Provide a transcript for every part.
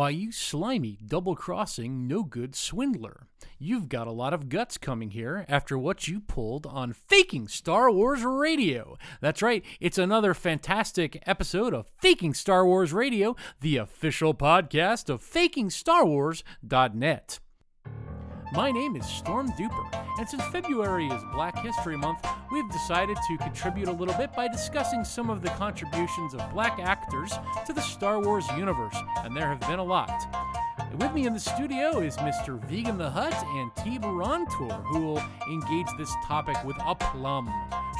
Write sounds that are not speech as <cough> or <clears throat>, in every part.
Why, you slimy, double crossing, no good swindler. You've got a lot of guts coming here after what you pulled on Faking Star Wars Radio. That's right, it's another fantastic episode of Faking Star Wars Radio, the official podcast of FakingStarWars.net. My name is Storm Duper, and since February is Black History Month, we've decided to contribute a little bit by discussing some of the contributions of black actors to the Star Wars universe, and there have been a lot. With me in the studio is Mr. Vegan the Hut and T. Barantour, who will engage this topic with aplomb.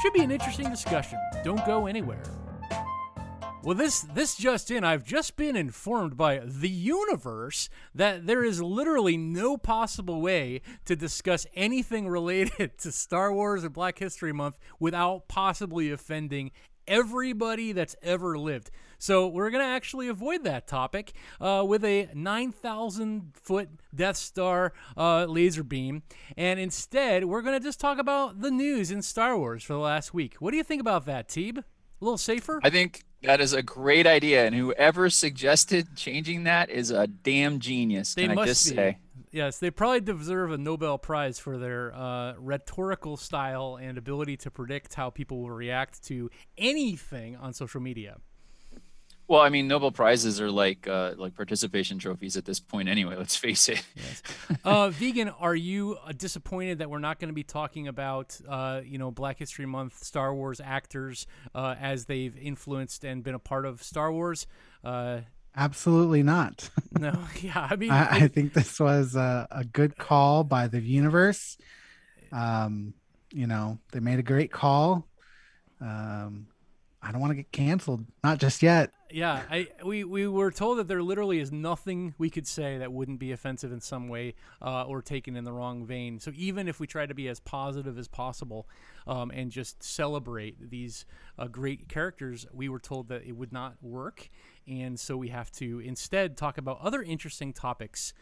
Should be an interesting discussion. Don't go anywhere. Well, this this just in, I've just been informed by the universe that there is literally no possible way to discuss anything related <laughs> to Star Wars or Black History Month without possibly offending everybody that's ever lived. So we're gonna actually avoid that topic uh, with a 9,000 foot Death Star uh, laser beam, and instead we're gonna just talk about the news in Star Wars for the last week. What do you think about that, Teeb? A little safer? I think that is a great idea, and whoever suggested changing that is a damn genius. They can must I just be. say? Yes, they probably deserve a Nobel Prize for their uh, rhetorical style and ability to predict how people will react to anything on social media. Well, I mean, Nobel prizes are like uh, like participation trophies at this point, anyway. Let's face it. Yes. <laughs> Uh, Vegan, are you uh, disappointed that we're not going to be talking about, uh, you know, Black History Month Star Wars actors uh, as they've influenced and been a part of Star Wars? Uh, Absolutely not. <laughs> no, yeah, I mean, I, I think this was a, a good call by the universe. Um, you know, they made a great call. Um, I don't want to get canceled, not just yet. Yeah, I we, we were told that there literally is nothing we could say that wouldn't be offensive in some way uh, or taken in the wrong vein. So even if we try to be as positive as possible um, and just celebrate these uh, great characters, we were told that it would not work, and so we have to instead talk about other interesting topics.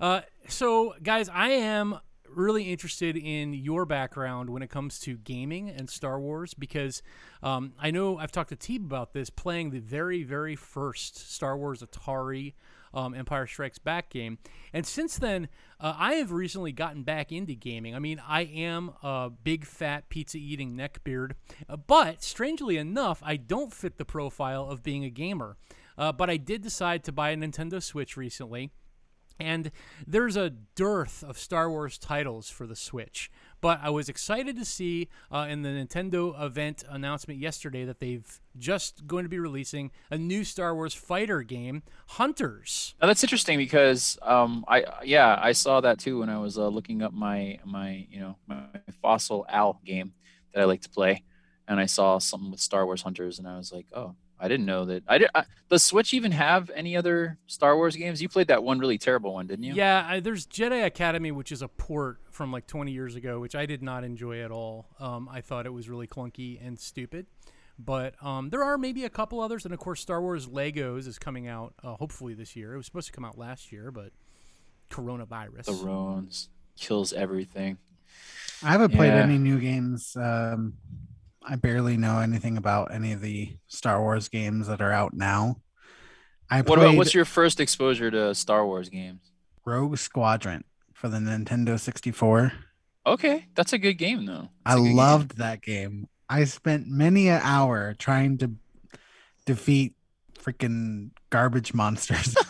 Uh, so, guys, I am really interested in your background when it comes to gaming and Star Wars because um, I know I've talked to Teeb about this playing the very, very first Star Wars Atari um, Empire Strikes Back game. And since then, uh, I have recently gotten back into gaming. I mean, I am a big, fat, pizza eating neckbeard, uh, but strangely enough, I don't fit the profile of being a gamer. Uh, but I did decide to buy a Nintendo Switch recently. And there's a dearth of Star Wars titles for the Switch. But I was excited to see uh, in the Nintendo event announcement yesterday that they've just going to be releasing a new Star Wars fighter game, Hunters. Now that's interesting because um, I yeah I saw that too when I was uh, looking up my my you know my Fossil Al game that I like to play, and I saw something with Star Wars Hunters, and I was like, oh, I didn't know that. I did. I, does Switch even have any other Star Wars games? You played that one really terrible one, didn't you? Yeah, I, there's Jedi Academy, which is a port from like 20 years ago, which I did not enjoy at all. Um, I thought it was really clunky and stupid. But um, there are maybe a couple others, and of course, Star Wars Legos is coming out uh, hopefully this year. It was supposed to come out last year, but coronavirus. The Rones kills everything. I haven't played Yeah. any new games. Um, I barely know anything about any of the Star Wars games that are out now. I What about what's your first exposure to Star Wars games? Rogue Squadron for the Nintendo 64. Okay, that's a good game though. I That's a good game. loved that game. I spent many an hour trying to defeat freaking garbage monsters. <laughs>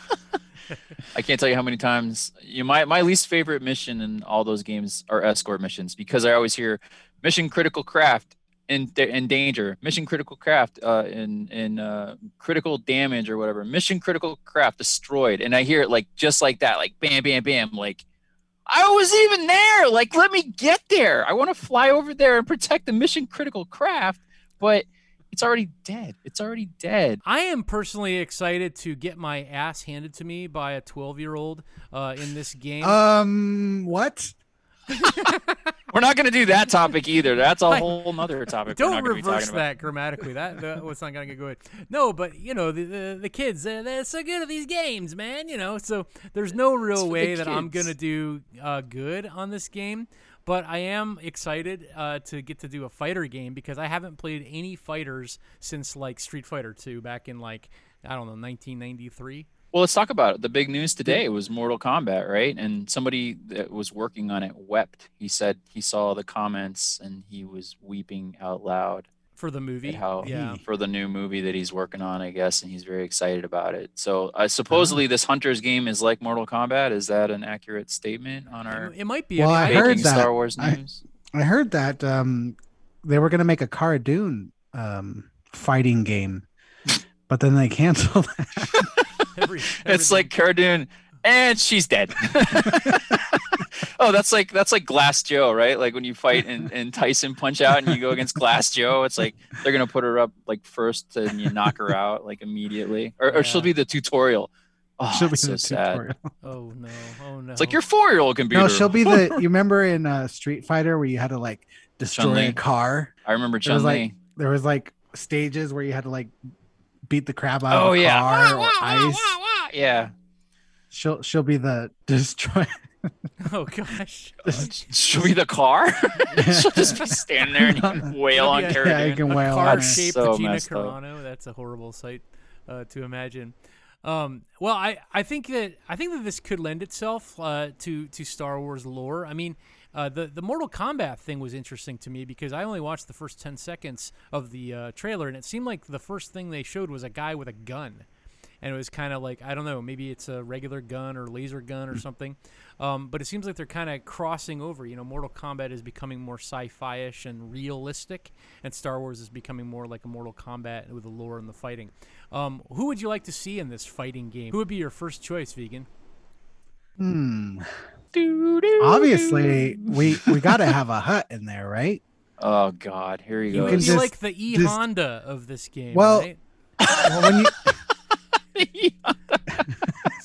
<laughs> I can't tell you how many times you my my least favorite mission in all those games are escort missions because I always hear mission critical craft in in danger, mission critical craft uh, in in uh, critical damage or whatever, mission critical craft destroyed, and I hear it like just like that, like bam, bam, bam, like. I was even there. Like, let me get there. I want to fly over there and protect the mission critical craft, but it's already dead. It's already dead. I am personally excited to get my ass handed to me by a 12 year old uh, in this game. um, what? We're not going to do that topic either. That's a whole nother topic. we're Don't reverse talking about. that grammatically. That, that was not going to go good. No, but you know the the, the kids, they're, they're so good at these games, man. You know, so there's no real way that I'm going to do uh, good on this game. But I am excited uh, to get to do a fighter game because I haven't played any fighters since like Street Fighter 2 back in like I don't know 1993. Well, let's talk about it. The big news today was Mortal Kombat, right? And somebody that was working on it wept. He said he saw the comments and he was weeping out loud for the movie. how yeah. for the new movie that he's working on, I guess, and he's very excited about it. So, uh, supposedly, this Hunter's game is like Mortal Kombat. Is that an accurate statement on our It, it might be. Well, I I mean, I- heard that. Star Wars I- news? I heard that um, they were going to make a Cara Dune um, fighting game, but then they canceled. <laughs> <laughs> every- It's like Cara Dune, and she's dead. <laughs> <laughs> oh, that's like that's like Glass Joe, right? Like when you fight and, and Tyson punch out and you go against Glass Joe, it's like they're gonna put her up like first and you knock her out like immediately, or, or she'll be the tutorial. Oh, she'll be so the sad. tutorial. Oh no! Oh no! It's like your four-year-old computer. No, she'll be the. You remember in uh, Street Fighter where you had to like destroy Chun-Li. a car? I remember There was Chun Li. like there was like stages where you had to like beat the crap out oh of a yeah, car Wah, or wah, wah, ice. wah, wah. yeah. She'll she'll be the <laughs> destroy. oh gosh! <laughs> She'll be the car. <laughs> she'll just be standing there and you can wail on Yeah, yeah, you Dune. can wail on car her. shaped So Gina messed up. Carano. That's a horrible sight uh, to imagine. Um, well, I, I think that I think that this could lend itself uh, to to Star Wars lore. I mean, uh, the the Mortal Kombat thing was interesting to me because I only watched the first ten seconds of the uh, trailer, and it seemed like the first thing they showed was a guy with a gun, and it was kind of like I don't know, maybe it's a regular gun or laser gun or something. Um, but it seems like they're kind of crossing over. You know, Mortal Kombat is becoming more sci-fi-ish and realistic, and Star Wars is becoming more like a Mortal Kombat with the lore and the fighting. Um, who would you like to see in this fighting game? Who would be your first choice, Vegan? Hmm. Obviously, we we got to have a hut in there, right? <laughs> Oh God, here he You goes. You can be just- like the E just- Honda of this game, Well- right? Well, when you <laughs>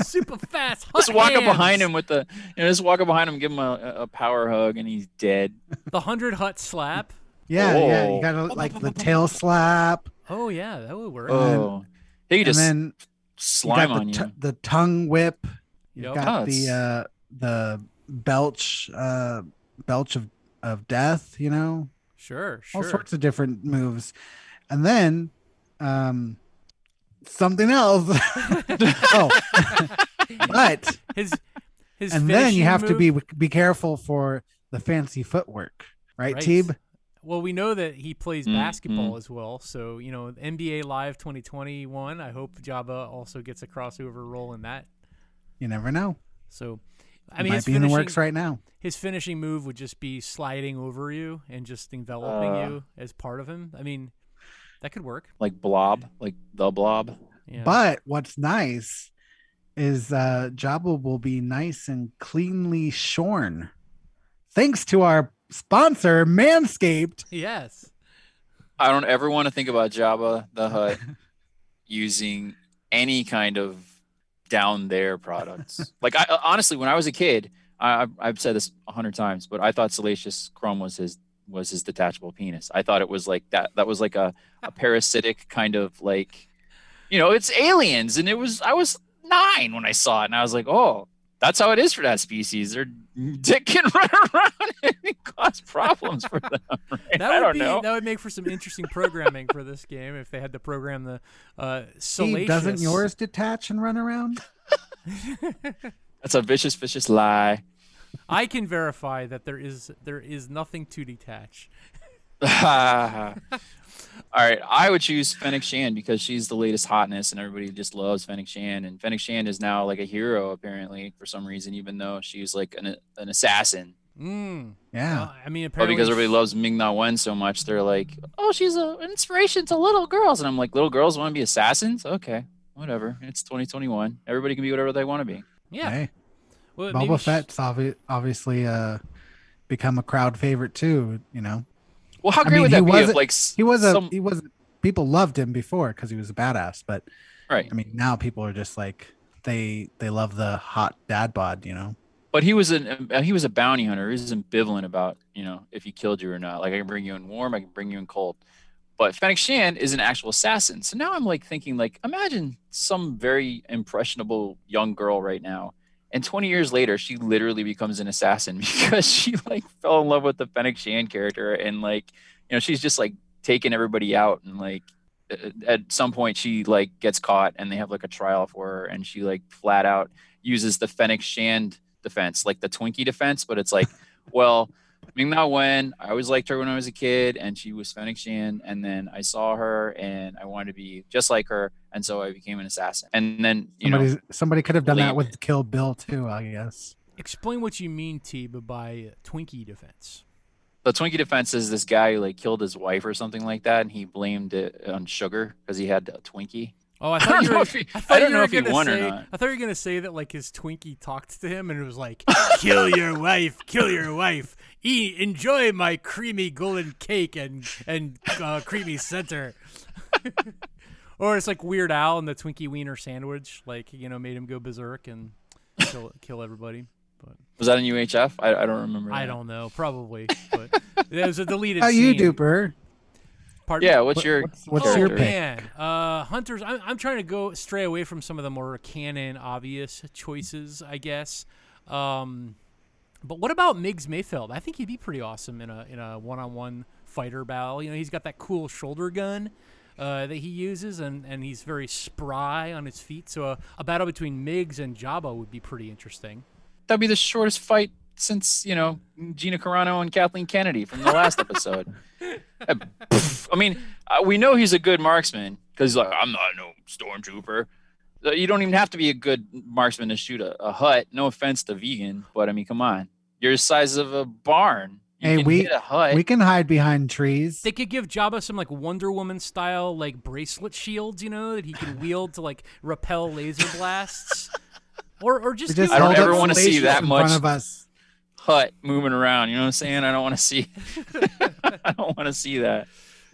Super fast. just hot walk up behind him with the, you know, just walk up behind him, give him a, a power hug, and he's dead. The hundred hut slap. yeah yeah Oh. you got to like the tail slap, Oh yeah, that would work. Oh, he and just then you slime got on the, you. t- the tongue whip. You Yep. have Oh, got the uh, the belch uh, belch of of death. You know, sure, sure. all sorts of different moves, and then um, something else. <laughs> oh, <laughs> but His his and then you have to be be careful for the fancy footwork, right, Right. Teeb? Well, we know that he plays Mm, basketball as well. So, you know, NBA Live 2021, I hope Jabba also gets a crossover role in that. You never know. So, I It mean, might his be in the finishing, works right now. his finishing move would just be sliding over you and just enveloping Uh. you as part of him. I mean, that could work. like blob, like the blob. Yeah. But what's nice is uh Jabba will be nice and cleanly shorn. Thanks to our sponsor, Manscaped. <laughs> yes. I don't ever want to think about Jabba the Hutt <laughs> using any kind of down their products. like I uh, honestly, when I was a kid, I, I've- I've said this a hundred times, but I thought Salacious Crumb was his was his detachable penis. I thought it was like that. That was like a, a parasitic kind of like, you know, it's aliens, and it was. I was nine when I saw it, and I was like, oh. That's how it is for that species. Their dick can <laughs> run around and cause problems for them. <laughs> Right? That I would don't be know. that would make for some interesting programming for this game if they had to program the uh Steve, salacious. doesn't yours detach and run around? <laughs> That's a vicious, vicious lie. I can verify that there is there is nothing to detach. <laughs> All right, I would choose Fennec Shand because she's the latest hotness, and everybody just loves Fennec Shand. And Fennec Shand is now like a hero, apparently, for some reason, even though she's like an, an assassin. Mm. Yeah. Well, I mean, But because everybody loves Ming Na Wen so much, they're like, "Oh, she's a, an inspiration to little girls." And I'm like, "Little girls want to be assassins? Okay, whatever. It's 2021. Everybody can be whatever they want to be." yeah. Hey, Well, Boba sh- Fett's obvi- obviously uh become a crowd favorite too, you know. Well, how I great mean, would he that be if like He was a some- he was people loved him before because he was a badass, but right? I mean now people are just like they they love the hot dad bod, you know. but he was an uh, he was a bounty hunter. He was ambivalent about you know if he killed you or not. Like I can bring you in warm, I can bring you in cold. But Fennec Shand is an actual assassin. So now I'm like thinking like imagine some very impressionable young girl right now, and 20 years later she literally becomes an assassin <laughs> because she like fell in love with the Fennec Shand character and like you know she's just like taking everybody out and like at some point she like gets caught and they have like a trial for her and she like flat out uses the Fennec Shand defense, like the Twinkie defense, but it's like, <laughs> well, Ming Na Wen, I always liked her when I was a kid, and she was Fennec Shand, and then I saw her and I wanted to be just like her, and so I became an assassin. And then you somebody know, somebody could have done that leave. with Kill Bill too, I guess. Explain what you mean, T, but by Twinkie defense. the Twinkie defense is this guy who like killed his wife or something like that, and he blamed it on sugar because he had a Twinkie. Oh, <laughs> I I thought don't you were. he- I thought I don't you know were if he gonna won or say. not. I thought you were gonna say that like his Twinkie talked to him, and it was like, <laughs> "Kill your wife, kill your wife, eat, enjoy my creamy golden cake and and uh, creamy center." <laughs> or it's like Weird Al and the Twinkie Wiener sandwich, like you know, made him go berserk and kill kill everybody. But Was that in UHF? I, I don't remember. I that. don't know, probably, but it was a deleted. How you scene. do, Burr? Pardon? Yeah, what's your what's- what's oh, your character? pick? man, uh, hunters. I'm, I'm trying to go stray away from some of the more canon, obvious choices, I guess. Um, but what about Miggs Mayfeld? I think he'd be pretty awesome in a in a one-on-one fighter battle. You know, he's got that cool shoulder gun uh, that he uses, and, and he's very spry on his feet. So a, a battle between Miggs and Jabba would be pretty interesting. That'd be the shortest fight since you know Gina Carano and Kathleen Kennedy from the last episode. <laughs> Uh, I mean, uh, we know he's a good marksman because he's like I'm not no stormtrooper. Uh, You don't even have to be a good marksman to shoot a, a hut. No offense to vegan, but I mean, come on, you're the size of a barn. You Hey, can we- hit a hut. We can hide behind trees. They could give Jabba some like Wonder Woman style like bracelet shields, you know, that he can wield to like repel laser blasts. <laughs> Or, or just, We just I don't ever wanna see spaceships that in much- front of us. Hut moving around. You know what I'm saying? I don't want to see. <laughs> I don't want to see that.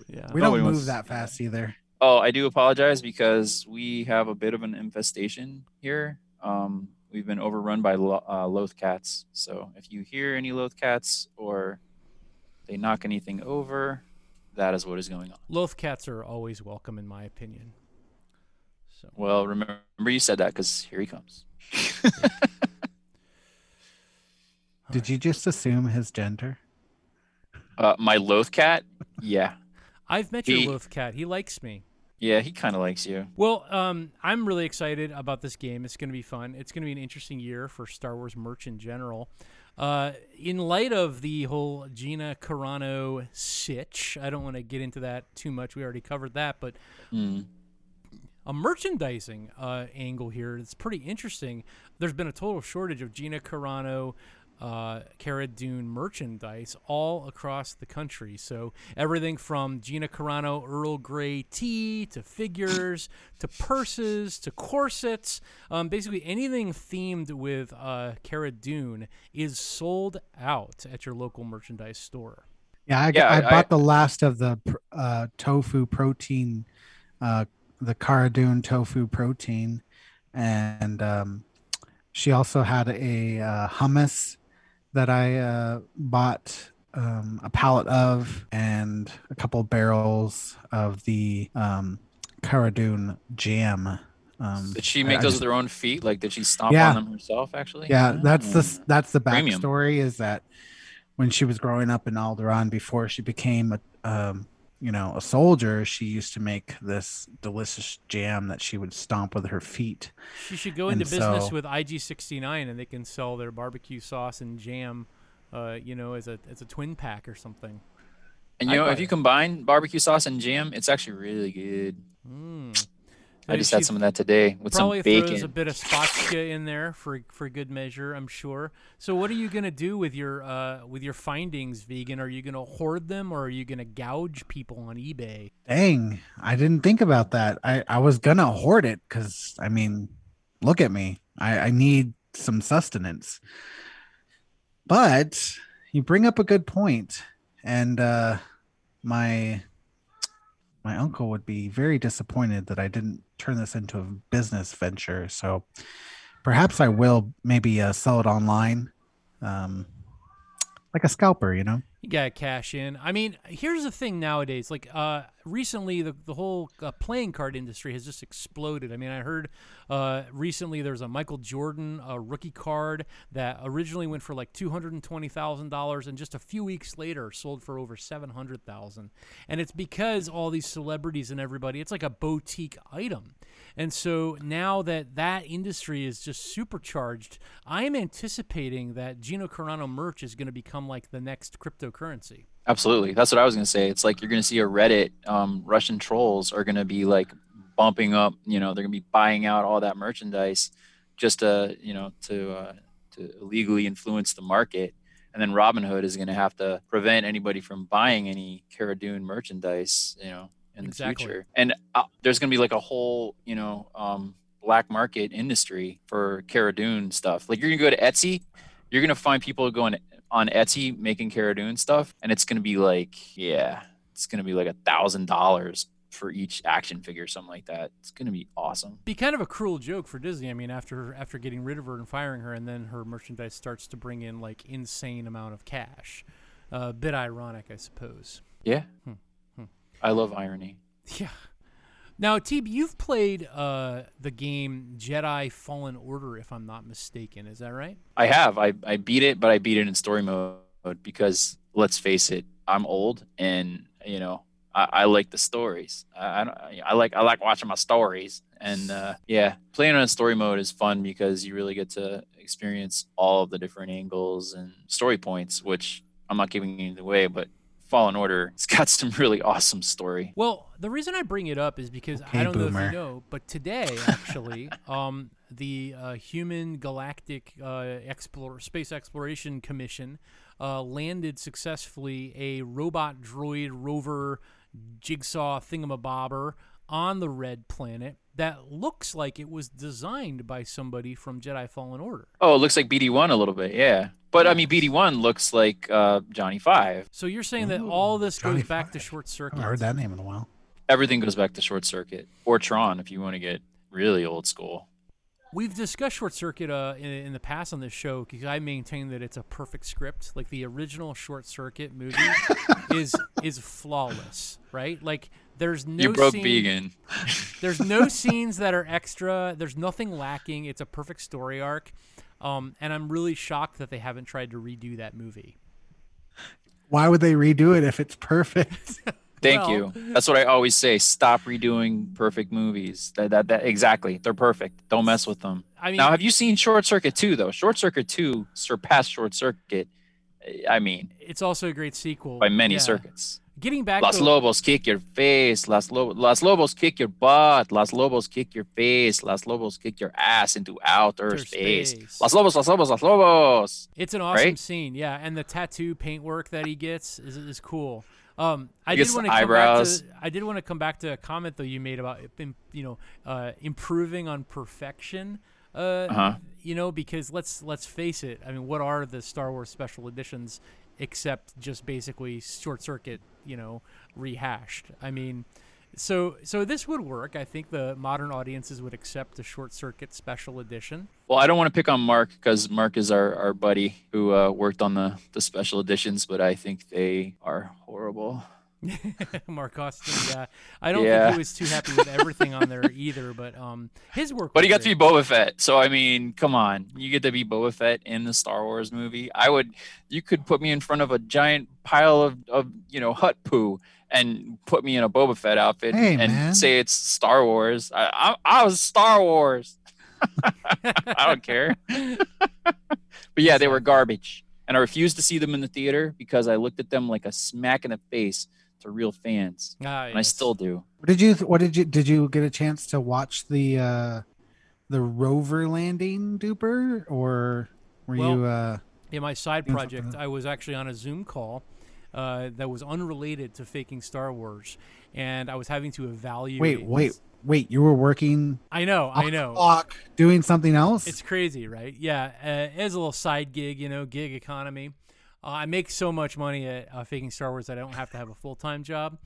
Yeah. We Nobody don't wants move that see fast either. Oh, I do apologize because we have a bit of an infestation here. Um, we've been overrun by lo- uh, loth cats. So if you hear any loth cats or they knock anything over, that is what is going on. Loth cats are always welcome, in my opinion. So Well, remember you said that because here he comes. <laughs> Did you just assume his gender? Uh, my loth cat? Yeah. <laughs> I've met He- your Loth cat. He likes me. Yeah, he kind of likes you. Well, um, I'm really excited about this game. It's going to be fun. It's going to be an interesting year for Star Wars merch in general. Uh, in light of the whole Gina Carano sitch, I don't want to get into that too much. We already covered that, but Hmm. a merchandising uh, angle here. It's pretty interesting. There's been a total shortage of Gina Carano, uh, Cara Dune merchandise all across the country. So everything from Gina Carano Earl Grey tea to figures to purses to corsets, um, basically anything themed with uh, Cara Dune is sold out at your local merchandise store. Yeah, I, Yeah, I, I- bought the last of the uh, tofu protein, uh, the Cara Dune tofu protein, and um, she also had a uh, hummus that I uh, bought um, a pallet of, and a couple barrels of the um, Cara Dune jam. Um, Did she make I those just- with her own feet? Like, did she stomp Yeah. on them herself? Actually, yeah that's the Oh. that's the Premium. backstory is that when she was growing up in Alderaan before she became a um, you know a soldier she used to make this delicious jam that she would stomp with her feet She should go And into business so- with IG69 and they can sell their barbecue sauce and jam, uh, you know, as a as a twin pack or something. And I'd you know, buy if you combine barbecue sauce and jam, it's actually really good. Mm. I just had some of that today with some Probably bacon. throws a bit of spotchka in there for for good measure, I'm sure. So what are you gonna do with your uh, with your findings, vegan? Are you gonna hoard them or are you gonna gouge people on eBay? dang i didn't think about that i i was gonna hoard it because i mean look at me i i need some sustenance but you bring up a good point and uh my my uncle would be very disappointed that i didn't turn this into a business venture. So perhaps i will maybe uh, sell it online. Um like a scalper, you know. You gotta cash in. I mean, here's the thing nowadays. Like, uh, recently the the whole uh, playing card industry has just exploded. I mean, I heard uh, recently there's a Michael Jordan uh, rookie card that originally went for like two hundred and twenty thousand dollars, and just a few weeks later sold for over seven hundred thousand. And it's because all these celebrities and everybody, it's like a boutique item. And so now that that industry is just supercharged, I'm anticipating that Gina Carano merch is going to become like the next cryptocurrency. Absolutely. That's what I was going to say. It's like you're going to see a Reddit, um, Russian trolls are going to be like bumping up, you know, they're going to be buying out all that merchandise just to, you know, to, uh, to illegally influence the market. And then Robinhood is going to have to prevent anybody from buying any Cara Dune merchandise, you know, in Exactly. the future. And uh, there's going to be like a whole, you know, um, black market industry for Cara Dune stuff. Like you're going to go to Etsy, you're going to find people going on Etsy making Cara Dune stuff, and it's going to be like, yeah, it's going to be like a thousand dollars for each action figure, something like that. It's going to be awesome. Be kind of a cruel joke for Disney. I mean, after after getting rid of her and firing her, and then her merchandise starts to bring in like insane amount of cash. A uh, bit ironic, I suppose. Yeah. Hmm. I love irony. <laughs> Yeah. Now, Teeb, you've played uh, the game Jedi Fallen Order, if I'm not mistaken. Is that right? I have. I, I beat it, but I beat it in story mode because let's face it, I'm old and you know I, I like the stories. I, I, don't- I like I like watching my stories, and uh, yeah, playing on story mode is fun because you really get to experience all of the different angles and story points. Which I'm not giving anything away, but Fallen Order, it's <laughs> got some really awesome story. Well, the reason I bring it up is because I don't know if you know, but today actually, <laughs> um, the uh, Human Galactic uh, Explore Space Exploration Commission uh, landed successfully a robot droid rover jigsaw thingamabobber on the red planet that looks like it was designed by somebody from Jedi Fallen Order. Oh, it looks like BD1 a little bit, yeah. But I mean, BD1 looks like uh, Johnny Five. So you're saying that Ooh, all this Johnny goes back to short circuit? haven't heard that name in a while. Everything goes back to Short Circuit or Tron if you want to get really old school. We've discussed Short Circuit uh, in, in the past on this show because I maintain that it's a perfect script. Like the original Short Circuit movie <laughs> is is flawless, right? Like there's no you broke scene, vegan. <laughs> There's no scenes that are extra. There's nothing lacking. It's a perfect story arc, um, and I'm really shocked that they haven't tried to redo that movie. Why would they redo it if it's perfect? <laughs> Thank Well- you. That's what I always say. Stop redoing perfect movies. That, that that exactly. They're perfect. Don't mess with them. I mean, now, have you seen Short Circuit 2 though? Short Circuit 2 surpassed Short Circuit. I mean, it's also a great sequel by many Yeah. circuits. Getting back Las to Lobos kick your face. Las, Lo- Las Lobos kick your butt. Las Lobos kick your face. Las Lobos kick your ass into outer space. space. Las Lobos, Las Lobos, Las Lobos. It's an awesome Right? scene, yeah, and the tattoo paintwork that he gets is, is cool. Um, I did want to come back to I did want to come back to a comment though you made about you know uh, improving on perfection. Uh, Uh-huh. You know, because let's let's face it. I mean, what are the Star Wars special editions except just basically short circuit? You know, rehashed. I mean. So, so this would work. I think the modern audiences would accept the short circuit special edition. Well, I don't want to pick on Mark because Mark is our, our buddy who uh, worked on the, the special editions, but I think they are horrible. Mark Austin, yeah. I don't think he was too happy with everything on there <laughs> either, but um, his work. But was he got to be. Boba Fett. So, I mean, come on. You get to be Boba Fett in the Star Wars movie. I would, you could put me in front of a giant pile of, of you know, hut poo and put me in a Boba Fett outfit Hey, and man. say it's Star Wars. I, I, I was Star Wars. <laughs> I don't care. <laughs> But yeah, they were garbage. And I refused to see them in the theater because I looked at them like a smack in the face to real fans. Ah, And I still do. What did you? What did you? Did you get a chance to watch the uh the rover landing, Duper, or were Well, you? uh in my side project. I was actually on a Zoom call uh, that was unrelated to faking Star Wars, and I was having to evaluate. Wait, wait, wait! You were working. I know, I know. clock doing something else. It's crazy, right? Yeah, uh, as a little side gig, you know, gig economy. I make so much money at uh, faking Star Wars I don't have to have a full time job.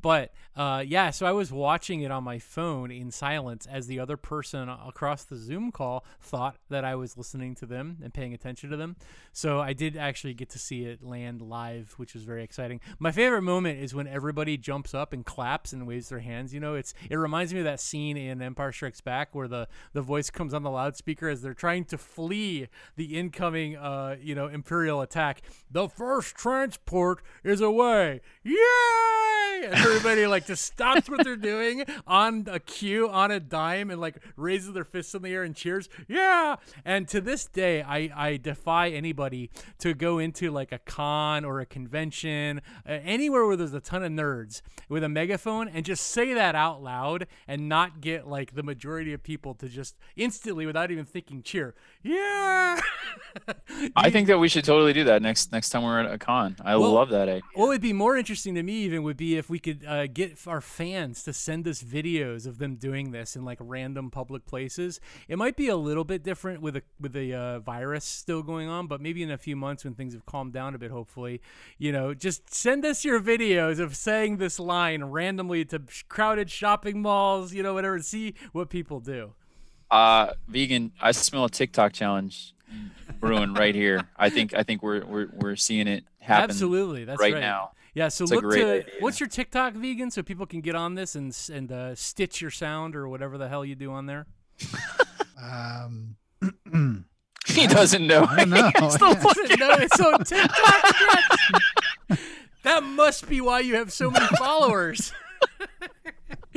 But uh, yeah, so I was watching it on my phone in silence as the other person across the Zoom call thought that I was listening to them and paying attention to them. So I did actually get to see it land live, which was very exciting. My favorite moment is when everybody jumps up and claps and waves their hands. You know, it's it reminds me of that scene in Empire Strikes Back where the the voice comes on the loudspeaker as they're trying to flee the incoming, uh, you know, Imperial attack. The first transport is away. Yay! And everybody like just stops what they're doing on a cue, on a dime, and like raises their fists in the air and cheers. Yeah! And to this day, I, I defy anybody to go into like a con or a convention, uh, anywhere where there's a ton of nerds with a megaphone and just say that out loud and not get like the majority of people to just instantly, without even thinking, cheer. Yeah! <laughs> I think that we should totally do that next next time we're at a con. I Well, love that. idea. What would be more interesting to me even would be if we could uh, get our fans to send us videos of them doing this in like random public places. It might be a little bit different with a with the uh, virus still going on, but maybe in a few months when things have calmed down a bit, hopefully, you know, just send us your videos of saying this line randomly to crowded shopping malls, you know, whatever, see what people do. Uh, vegan. I smell a TikTok challenge brewing right here. I think I think we're we're we're seeing it happen Absolutely, that's right, right now. Yeah, so It's look to idea. what's your TikTok vegan so people can get on this and and uh, stitch your sound or whatever the hell you do on there. Um, <clears throat> He doesn't know. I don't know. He's the one- Doesn't know <laughs> it's on TikTok that must be why you have so many followers. <laughs> <laughs>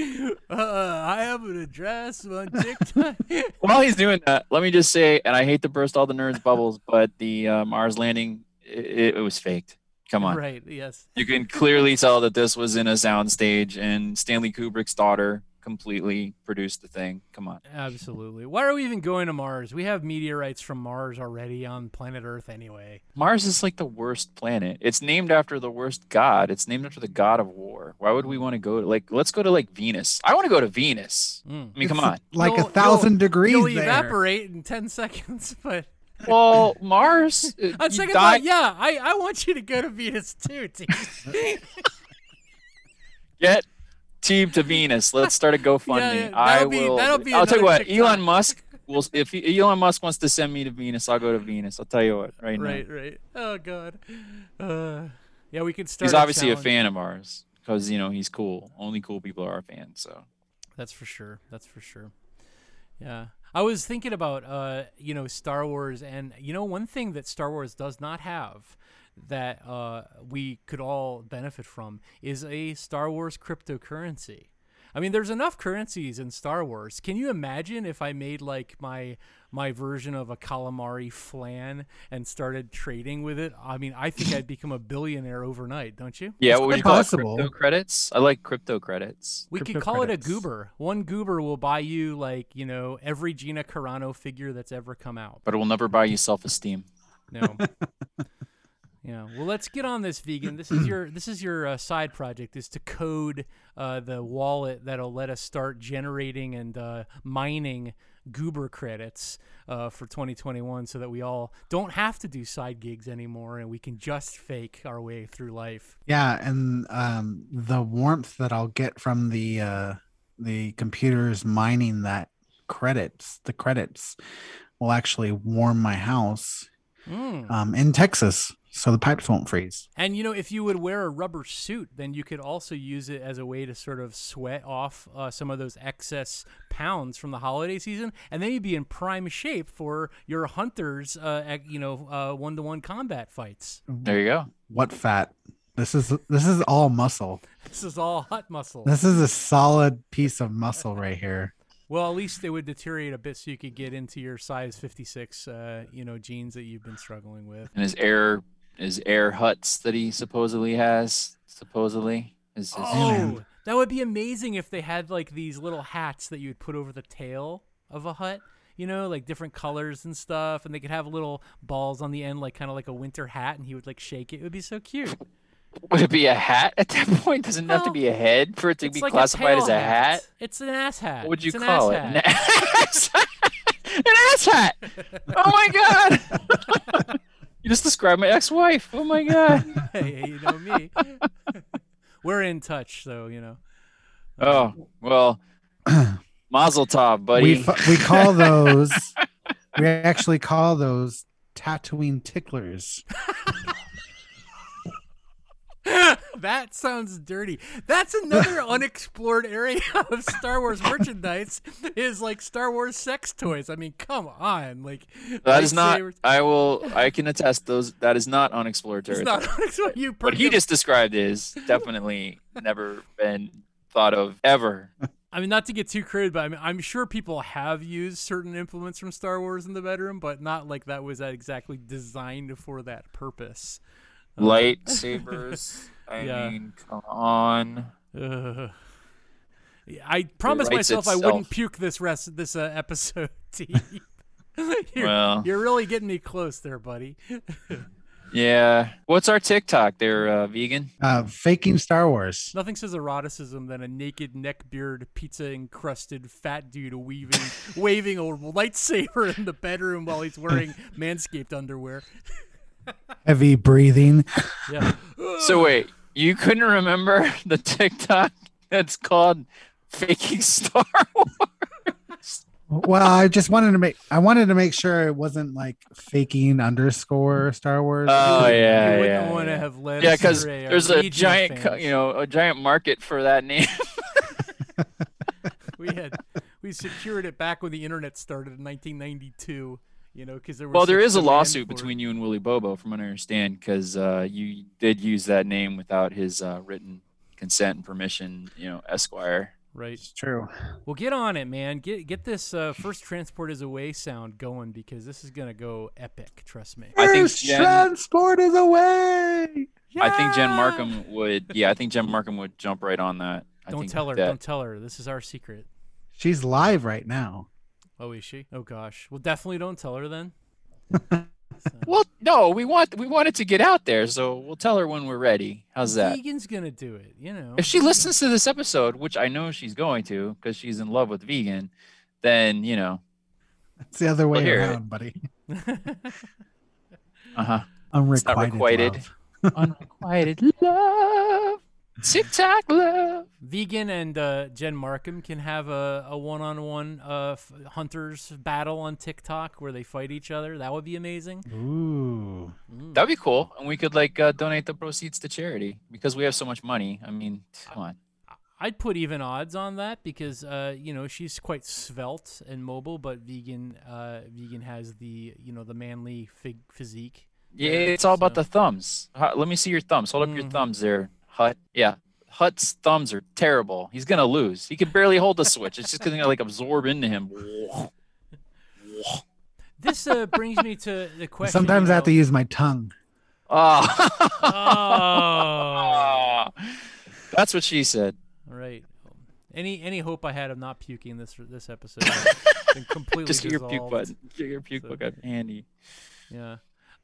uh, I have an address on TikTok. <laughs> While he's doing that, let me just say, and I hate to burst all the nerds' bubbles, but the uh, Mars landing, it, it was faked. Come on. right? Yes. You can clearly tell that this was in a soundstage, and Stanley Kubrick's daughter completely produced the thing. Come on. Absolutely. Why are we even going to Mars? We have meteorites from Mars already on planet Earth anyway. Mars is like the worst planet. It's named after the worst god. It's named after the god of war. Why would we want to go to like let's go to like Venus. I want to go to Venus. Mm. I mean, come It's on. like You'll- a thousand you'll- degrees You'll there. evaporate in ten <laughs> seconds, but Well, Mars. <laughs> uh, on you second die- thought, yeah, I, I want you to go to Venus too, dude. <laughs> Get team to Venus. Let's start a GoFundMe. <laughs> Yeah, yeah, I that'll be- be I'll tell you what. TikTok. Elon Musk will. If he, Elon Musk wants to send me to Venus, I'll go to Venus. I'll tell you what. Right, right, now. right. Oh god. Uh, yeah, we can start. He's obviously a fan of ours because you know he's cool. Only cool people are our fans. So. That's for sure. That's for sure. Yeah. I was thinking about uh, you know, Star Wars and you know one thing that Star Wars does not have that uh, we could all benefit from is a Star Wars cryptocurrency. I mean, there's enough currencies in Star Wars. Can you imagine if I made like my my version of a calamari flan and started trading with it? I mean, I think I'd become a billionaire overnight, don't you? Yeah, It's what would quite you call it? Crypto credits? I like crypto credits. We could Crypto call it a goober. One goober will buy you like, you know, every Gina Carano figure that's ever come out. But it will never buy you self-esteem. No. <laughs> yeah. Well, let's get on this vegan. This is your this is your uh, side project is to code uh, the wallet that'll let us start generating and uh, mining goober credits uh, for 2021 so that we all don't have to do side gigs anymore and we can just fake our way through life. Yeah, and um, the warmth that I'll get from the uh, the computers mining that credits, the credits, will actually warm my house Mm. um, in Texas, so the pipes won't freeze. And you know, if you would wear a rubber suit, then you could also use it as a way to sort of sweat off uh, some of those excess pounds from the holiday season, and then you'd be in prime shape for your hunters, uh, ec- you know, one to one combat fights. There you go. What fat? This is this is all muscle. This is all hot muscle. This is a solid piece of muscle right here. Well, at least it would deteriorate a bit, so you could get into your size 56, uh, you know, jeans that you've been struggling with. And his air, his air huts that he supposedly has, supposedly is. is Oh, that would be amazing if they had like these little hats that you would put over the tail of a hut. You know, like different colors and stuff, and they could have little balls on the end, like kind of like a winter hat, and he would like shake it. It would be so cute. Would it be a hat at that <laughs> point? Doesn't it have to be a head for it to be like classified tail as a hat? It's an ass hat. What would you It's an call it? <laughs> ass An hat. ass, an ass hat. Oh my <laughs> god! You just described my ex-wife. Oh my god. <laughs> hey, you know me. <laughs> We're in touch, so you know. Oh well, <clears throat> Mazel Tov, buddy. We f- we call those. <laughs> we actually call those Tatooine ticklers. <laughs> that sounds dirty. That's another <laughs> unexplored area of Star Wars merchandise is like Star Wars sex toys. I mean, come on, like that is not. I will. I can attest those. That is not unexplored It's territory. not unexplored. You what he just described is definitely never been thought of ever. I mean, not to get too crude, but I mean, I'm sure people have used certain implements from Star Wars in the bedroom, but not like that was exactly designed for that purpose. Lightsabers. <laughs> I Yeah. mean, come on. Ugh. Yeah, I promised writes myself I wouldn't puke this rest this uh, episode. <laughs> <laughs> You're, Well. you're really getting me close there, buddy. Yeah. What's our TikTok there, uh, vegan? Uh, faking Star Wars. Nothing says eroticism than a naked neckbeard, pizza encrusted fat dude weaving, waving a lightsaber in the bedroom while he's wearing manscaped underwear. Heavy breathing. Yeah. So wait, you couldn't remember the TikTok that's called faking Star Wars? Well, I just wanted to make. I wanted to make sure it wasn't like faking underscore Star Wars. Oh, yeah, you wouldn't yeah, want to yeah. have led Yeah, because there's a Legion giant, co- fans. you know, a giant market for that name. <laughs> we had we secured it back when the internet started in 1992. You know, because there was well, there such is a lawsuit between you and Willie Bobo, from what I understand, because uh, you did use that name without his uh, written consent and permission. You know, Esquire. right. It's true. Well, get on it, man. Get get this uh, first transport is away sound going because this is gonna go epic. Trust me. I think First Jen- transport is away. I think Jen Markham would. Yeah, I think Jen Markham would jump right on that. I Don't think tell her. that- Don't tell her. This is our secret. She's live right now. Oh, is she? Oh gosh. Well, definitely don't tell her then. <laughs> Well, no, we want we want it to get out there, so we'll tell her when we're ready. How's that? Vegan's gonna do it. You know. If she listens to this episode, which I know she's going to, because she's in love with vegan, then you know, It's the other way hear it. around, buddy. <laughs> uh huh. Unrequited. requited. love. <laughs> Unrequited love, TikTok love. Vegan and uh, Jen Markham can have a, a one-on-one uh, f- hunters battle on TikTok where they fight each other. That would be amazing. Ooh. Mm. That'd be cool, and we could like uh, donate the proceeds to charity because we have so much money. I mean, come on. I'd put even odds on that because uh, you know she's quite svelte and mobile, but vegan uh, vegan has the you know the manly fig- physique. Yeah, Yeah, it's all about the thumbs. Hu- Let me see your thumbs. Hold up your Mhm. thumbs there, Hut. Yeah. Hut's thumbs are terrible. He's gonna lose. He can barely hold the switch. It's just gonna <laughs> like absorb into him. <laughs> This uh, brings me to the question. Sometimes you I have to use my tongue. Oh. <laughs> That's what she said. All right. Any any hope I had of not puking this this episode has been completely Just get your puke dissolved. button. Get your puke So- button handy. Yeah.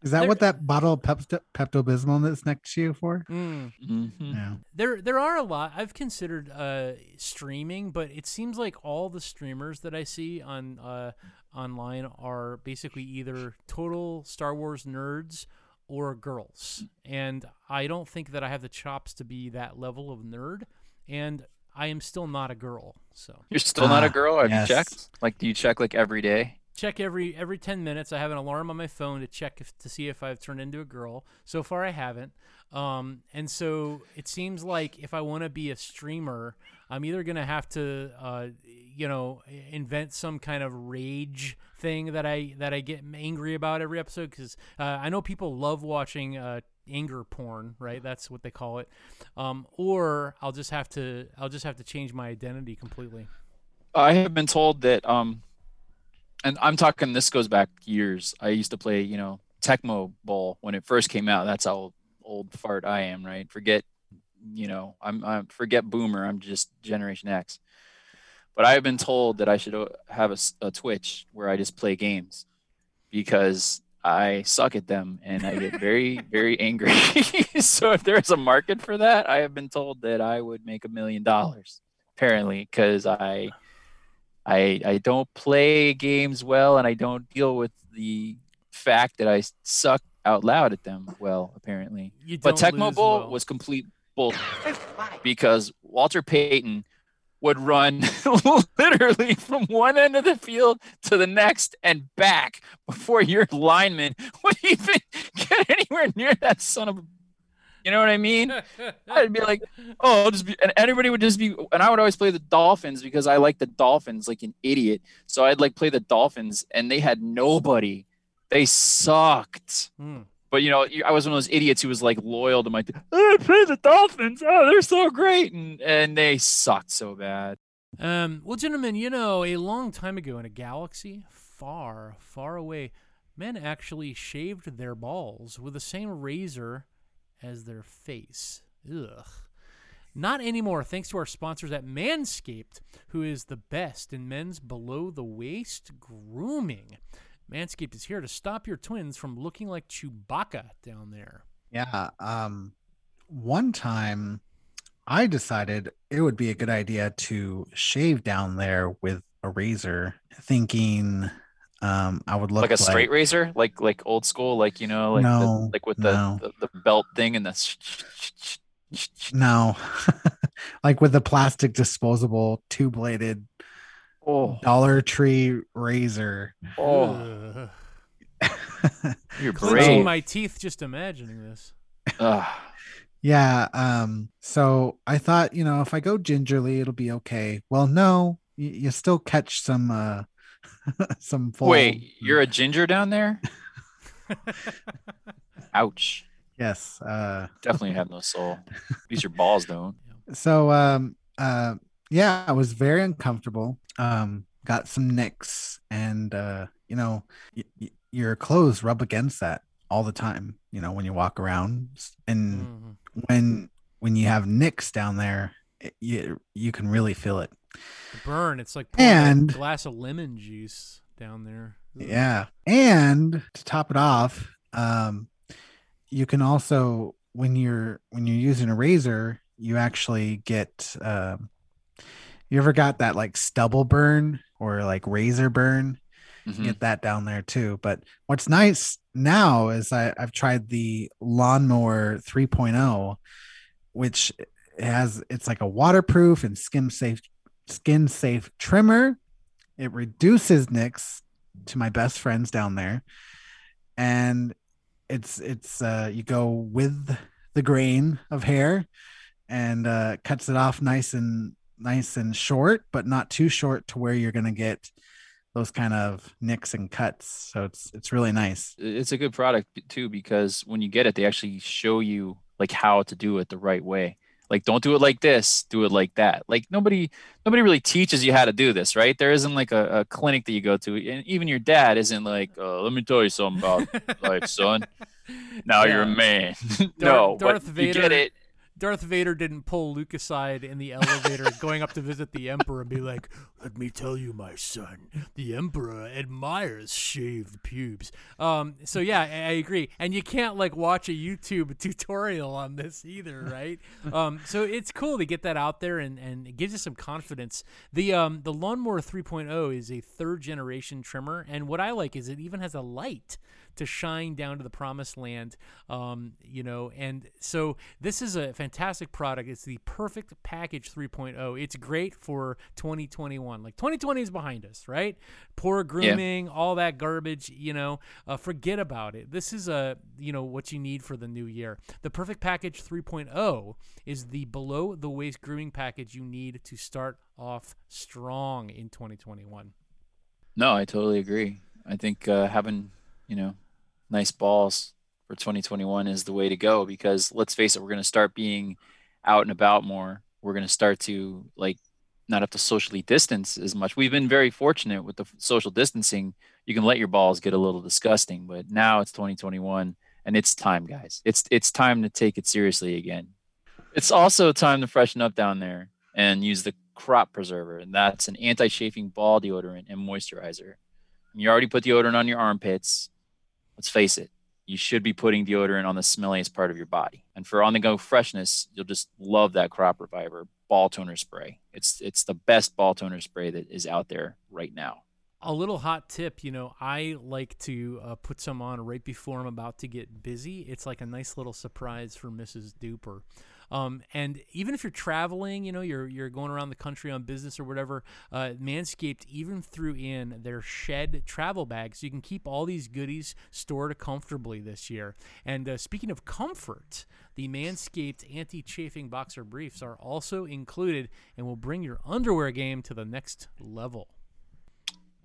Is that There- what that bottle of Pepto Bismol that's next to you for? Mm. hmm Yeah. There there are a lot. I've considered uh, streaming, but it seems like all the streamers that I see on uh, online are basically either total Star Wars nerds or girls, and I don't think that I have the chops to be that level of nerd, and I am still not a girl. So You're still not a Ah, girl. Have yes. you checked? Like, do you check like every day? Check every every 10 minutes. I have an alarm on my phone to check if, to see if i've turned into a girl. So far i haven't. Um, and so it seems like if i want to be a streamer i'm either going to have to uh, you know invent some kind of rage thing that i that i get angry about every episode. Because uh, i know people love watching uh, anger porn right? That's what they call it. Um, or i'll just have to i'll just have to change my identity completely. I have been told that um and I'm talking this goes back years. I used to play, you know, Tecmo Bowl when it first came out. That's how old fart I am, right? Forget, you know, I'm I'm forget boomer. I'm just generation X. But I have been told that I should uh, have a Twitch where I just play games because I suck at them and I get very <laughs> very angry. <laughs> so if there's a market for that, I have been told that I would make a million dollars apparently because I I I don't play games well and I don't deal with the fact that I suck out loud at them well, apparently. But Tecmo Bowl well. was complete bull because Walter Payton would run <laughs> literally from one end of the field to the next and back before your lineman would <laughs> even get anywhere near that son of a you know what I mean? <laughs> I'd be like, oh, I'll just be, and everybody would just be, and I would always play the Dolphins because I like the Dolphins like an idiot. So I'd like play the Dolphins, and they had nobody. They sucked. Hmm. But you know, I was one of those idiots who was like loyal to my. Oh, I play the Dolphins. Oh, they're so great, and and they sucked so bad. Um, well, gentlemen, you know, a long time ago in a galaxy far, far away, men actually shaved their balls with the same razor as their face. Ugh. Not anymore, thanks to our sponsors at Manscaped, who is the best in men's below the waist grooming. Manscaped is here to stop your twins from looking like Chewbacca down there. Yeah. Um, one time I decided it would be a good idea to shave down there with a razor, thinking um, I would look Like a straight razor, like like old school, like you know, like No, the, like with the, no. the the belt thing and the. No, <laughs> like with the plastic disposable two bladed Oh, Dollar Tree razor. oh, <laughs> you're Clenching brave. my teeth just imagining this. Ugh. Yeah. Um. So I thought, you know, if I go gingerly, it'll be okay. Well, no, you, you still catch some uh <laughs> some fold. Wait, you're a ginger down there? <laughs> Ouch. yes. Uh. Definitely have no soul. At least your balls don't. <laughs> So um. Uh. Yeah, I was very uncomfortable. Um. Got some nicks, and uh. You know, y- y- your clothes rub against that all the time. You know, when you walk around, and Mhm. when when you have nicks down there, it, you you can really feel it. The burn. It's like pouring And- a glass of lemon juice down there. Ugh. Yeah. And to top it off, um, you can also when you're when you're using a razor, you actually get um you ever got that like stubble burn or like razor burn? You Mhm. Get that down there too. But what's nice now is I, I've tried the lawnmower 3.0, which has it's like a waterproof and skin safe skin safe trimmer. It reduces nicks to my best friends down there and it's it's uh you go with the grain of hair and uh cuts it off nice and nice and short but not too short to where you're gonna get those kind of nicks and cuts so it's it's really nice It's a good product too because when you get it, they actually show you like how to do it the right way. Like don't do it like this, do it like that. Like nobody nobody really teaches you how to do this, right? There isn't like a, a clinic that you go to, and even your dad isn't like, uh, <laughs> let me tell you something about life, son. <laughs> Now you're a Yeah. man. <laughs> no, Darth but you get it. Darth Vader didn't pull Luke aside in the elevator <laughs> going up to visit the Emperor and be like, "Let me tell you, my son, the Emperor admires shaved pubes." Um, so yeah, I, I agree, and you can't like watch a YouTube tutorial on this either, right? <laughs> um, so it's cool to get that out there, and and it gives you some confidence. The um the Lawnmower 3.0 is a third generation trimmer, and what I like is it even has a light to shine down to the promised land um, you know and so this is a fantastic product. It's the perfect package 3.0 it's great for 2021 like 2020 is behind us right? Poor grooming all that garbage you know uh, forget about it. This is a you know what you need for the new year. The perfect package 3.0 is the below the waist grooming package you need to start off strong in 2021 No, I totally agree. I think uh, having, you know, nice balls for 2021 is the way to go because let's face it, we're going to start being out and about more. We're going to start to like not have to socially distance as much. We've been very fortunate with the social distancing. You can let your balls get a little disgusting, but now it's 2021 and it's time, guys. It's it's time to take it seriously again. It's also time to freshen up down there and use the crop preserver, and that's an anti-chafing ball deodorant and moisturizer. You already put deodorant on your armpits. Let's face it, you should be putting deodorant on the smelliest part of your body. And for on-the-go freshness, you'll just love that crop reviver ball toner spray. It's it's the best ball toner spray that is out there right now. A little hot tip, you know, I like to uh, put some on right before I'm about to get busy. It's like a nice little surprise for Mrs. Duper. Um, and even if you're traveling, you know, you're you're going around the country on business or whatever, uh, Manscaped even threw in their shed travel bag, so you can keep all these goodies stored comfortably this year. And uh, speaking of comfort, the Manscaped anti-chafing boxer briefs are also included and will bring your underwear game to the next level.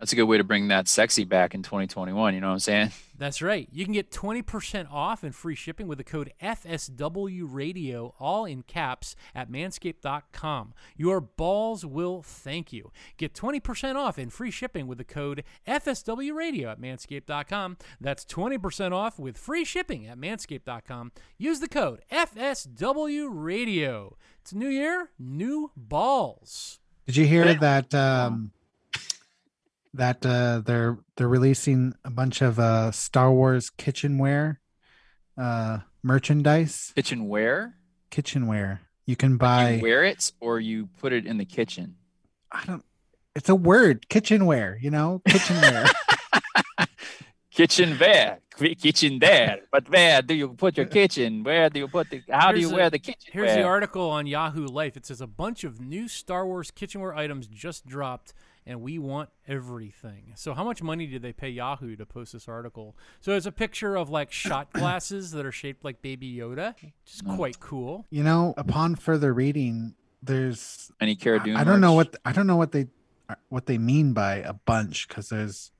That's a good way to bring that sexy back in 2021. You know what I'm saying? That's right. You can get 20% off and free shipping with the code FSW Radio, all in caps, at manscaped.com. Your balls will thank you. Get 20% off and free shipping with the code FSW Radio at manscaped.com. That's 20% off with free shipping at manscaped.com. Use the code FSW Radio. It's new year, new balls. Did you hear that? Um, that uh, they're they're releasing a bunch of uh, Star Wars kitchenware uh, merchandise. Kitchenware? Kitchenware. You can buy. You wear it or you put it in the kitchen. I don't. It's a word. Kitchenware. You know, kitchenware. <laughs> kitchen there, kitchen there. But where do you put your kitchen? Where do you put the? How Here's do you a- wear the kitchen? Here's the article on Yahoo Life. It says a bunch of new Star Wars kitchenware items just dropped, and we want everything. So, how much money did they pay Yahoo to post this article? So, it's a picture of like <coughs> shot glasses that are shaped like Baby Yoda, which is quite cool. you know, upon further reading, there's. Any Cara I, Dune I don't know what I don't know what they what they mean by a bunch because there's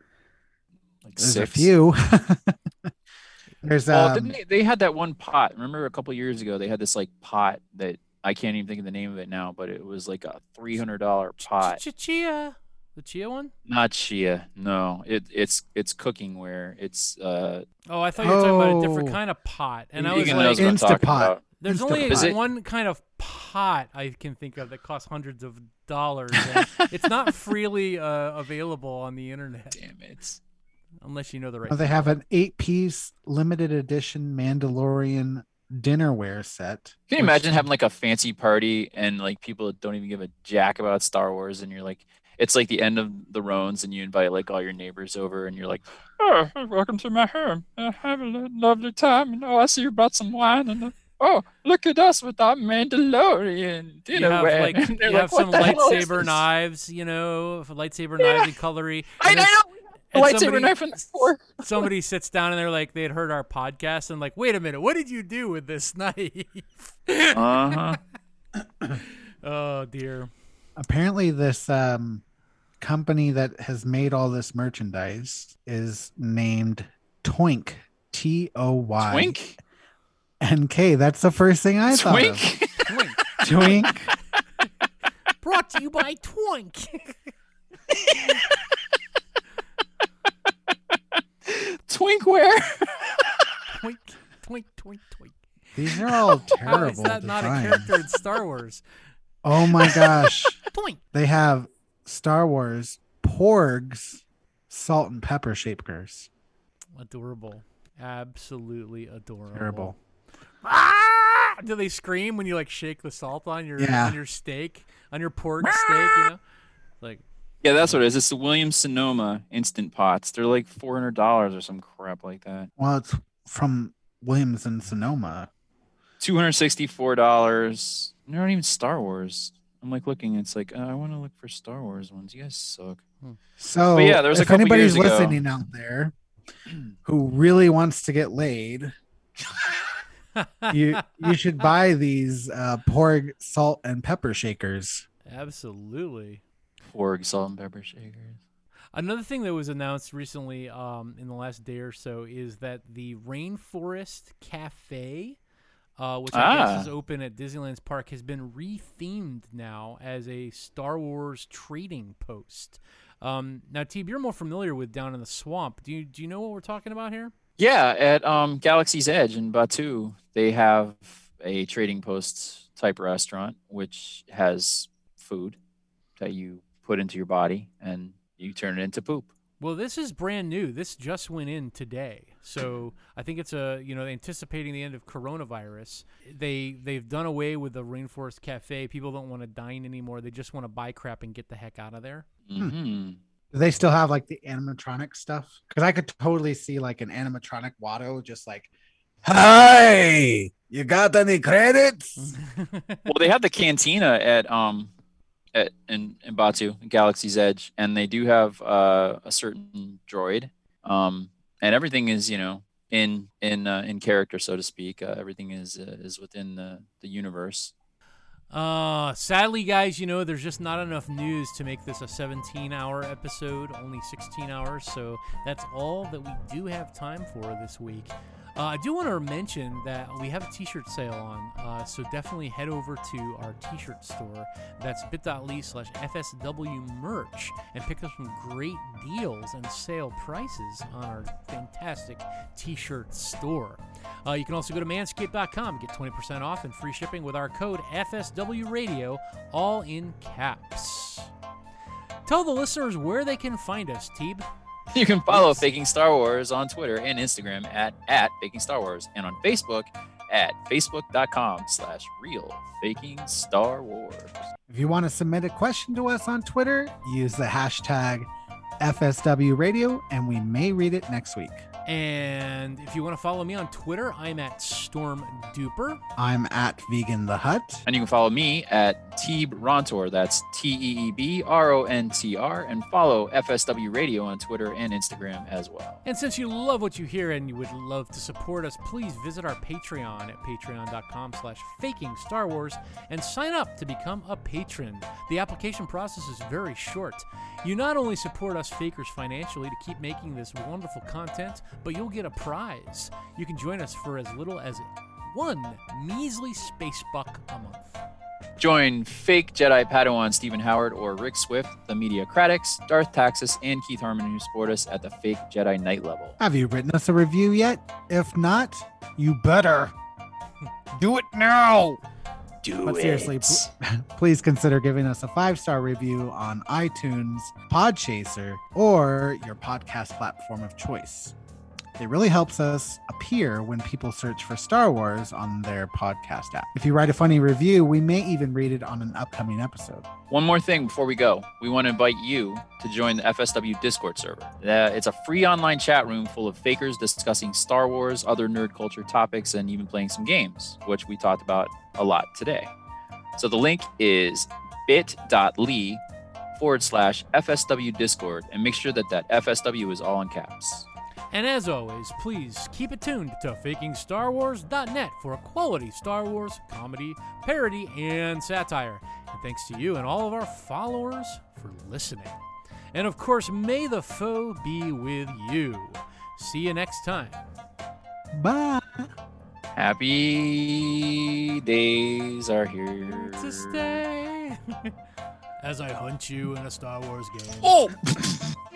Like there's six? a few. <laughs> there's Well, um, didn't they, they had that one pot. Remember a couple years ago, they had this like pot that I can't even think of the name of it now, but it was like a three hundred dollar pot. Chia, the Chia one. Not Chia, no. It it's it's cooking ware. It's uh. Oh, I thought you were talking about a different Oh. kind of pot, and I you was can like, knows what I'm talking Instapot. about. There's Instapot. only Is it- one kind of pot I can think of that costs hundreds of dollars. and <laughs> it's not freely uh, available on the internet Damn it. unless you know the right. Well, they have an eight-piece limited edition Mandalorian dinnerware set. Can you which- imagine having like a fancy party and like people that don't even give a jack about Star Wars and you're like it's like the end of the Roans and you invite like all your neighbors over and you're like, Oh, welcome to my home. Uh, have a lovely time. You know, I see you brought some wine and uh, oh, look at us with our Mandalorian you dinner have ware." like <laughs> And they're you have some the hell is lightsaber knives, you know, lightsaber Yeah. knives and cutlery. I and know. and lightsaber somebody- knife and the fork. Somebody sits down and they're like, they had heard our podcast and like, wait a minute, what did you do with this <laughs> knife? Uh huh. <laughs> oh dear. apparently this um company that has made all this merchandise is named Toynk. T O Y Twink. N K. That's the first thing I thought of. Twink. <laughs> Twink. Twink. Brought to you by Twink. Twinkware. twink, twink, twink, twink. These are all <laughs> terrible. is that not a character in Star Wars? Oh my gosh. <laughs> Twink. they have Star Wars Porgs salt and pepper shakers. Adorable. Absolutely adorable. Terrible. Ah! Do they scream when you like shake the salt on your Yeah. on your steak on your pork steak? You know, like Yeah, that's what it is. It's the Williams Sonoma instant pots. They're like four hundred dollars or some crap like that. Well, it's from Williams and Sonoma. Two hundred sixty-four dollars. They're not even Star Wars. I'm like looking. It's like uh, I want to look for Star Wars ones. You guys suck. So, But yeah, there was a if couple anybody's years ago- listening out there <clears throat> who really wants to get laid, <laughs> you you should buy these uh, Porg salt and pepper shakers. absolutely. Porg salt and pepper shakers. Another thing that was announced recently, um, in the last day or so, is that the Rainforest Cafe, uh, which I Ah. guess is open at Disneyland's park, has been rethemed now as a Star Wars trading post. Um, now, Teeb, you're more familiar with Down in the Swamp. Do you do you know what we're talking about here? Yeah, at um, Galaxy's Edge in Batuu, they have a trading post type restaurant which has food that you put into your body and you turn it into poop. Well, this is brand new. This just went in today, so <clears throat> I think it's a you know anticipating the end of coronavirus. They they've done away with the Rainforest Cafe. People don't want to dine anymore. They just want to buy crap and get the heck out of there. hmm Do they still have like the animatronic stuff? Because I could totally see like an animatronic Watto just like, "Hi, you got any credits?" <laughs> well, they have the cantina at um at in, in Batuu, Galaxy's Edge, and they do have uh, a certain droid. Um, and everything is you know in in uh, in character, so to speak. Uh, everything is uh, is within the the universe. Uh, sadly, guys, you know, there's just not enough news to make this a 17 hour episode, only 16 hours. So that's all that we do have time for this week. Uh, I do want to mention that we have a t-shirt sale on, uh, so definitely head over to our t-shirt store. That's bit.ly slash FSW merch and pick up some great deals and sale prices on our fantastic t-shirt store. Uh, you can also go to manscaped.com get 20% off and free shipping with our code FSW Radio, all in caps. Tell the listeners where they can find us, Teeb. <laughs> You can follow Faking Star Wars on Twitter and Instagram at, at Faking Star Wars and on Facebook at facebook.com slash real faking Star Wars. If you want to submit a question to us on Twitter, use the hashtag FSW Radio and we may read it next week. And if you want to follow me on Twitter, I'm at Storm Duper. I'm at Vegan the Hut. And you can follow me at Teeb Rontr. That's T E E B R O N T R. And follow FSW Radio on Twitter and Instagram as well. And since you love what you hear and you would love to support us, please visit our Patreon at patreon.com slash faking Star Wars and sign up to become a patron. The application process is very short. You not only support us fakers financially to keep making this wonderful content, but you'll get a prize. You can join us for as little as one measly space buck a month. Join fake Jedi Padawan Stephen Howard or Rick Swift, the Mediacratics, Darth Taxis, and Keith Harmon who support us at the fake Jedi Knight level. Have you written us a review yet? If not, you better. Do it now. Do But it. seriously, <laughs> pl- please consider giving us a five star review on iTunes, Podchaser, or your podcast platform of choice. It really helps us appear when people search for Star Wars on their podcast app. If you write a funny review, we may even read it on an upcoming episode. One more thing before we go. We want to invite you to join the FSW Discord server. It's a free online chat room full of fakers discussing Star Wars, other nerd culture topics, and even playing some games, which we talked about a lot today. So the link is bit.ly forward slash FSW Discord, and make sure that that FSW is all in caps. And as always, please keep it tuned to FakingStarWars.net for a quality Star Wars comedy, parody, and satire. And thanks to you and all of our followers for listening. And of course, may the foe be with you. See you next time. Bye. Happy days are here. To stay. <laughs> As I hunt you in a Star Wars game. Oh! <laughs>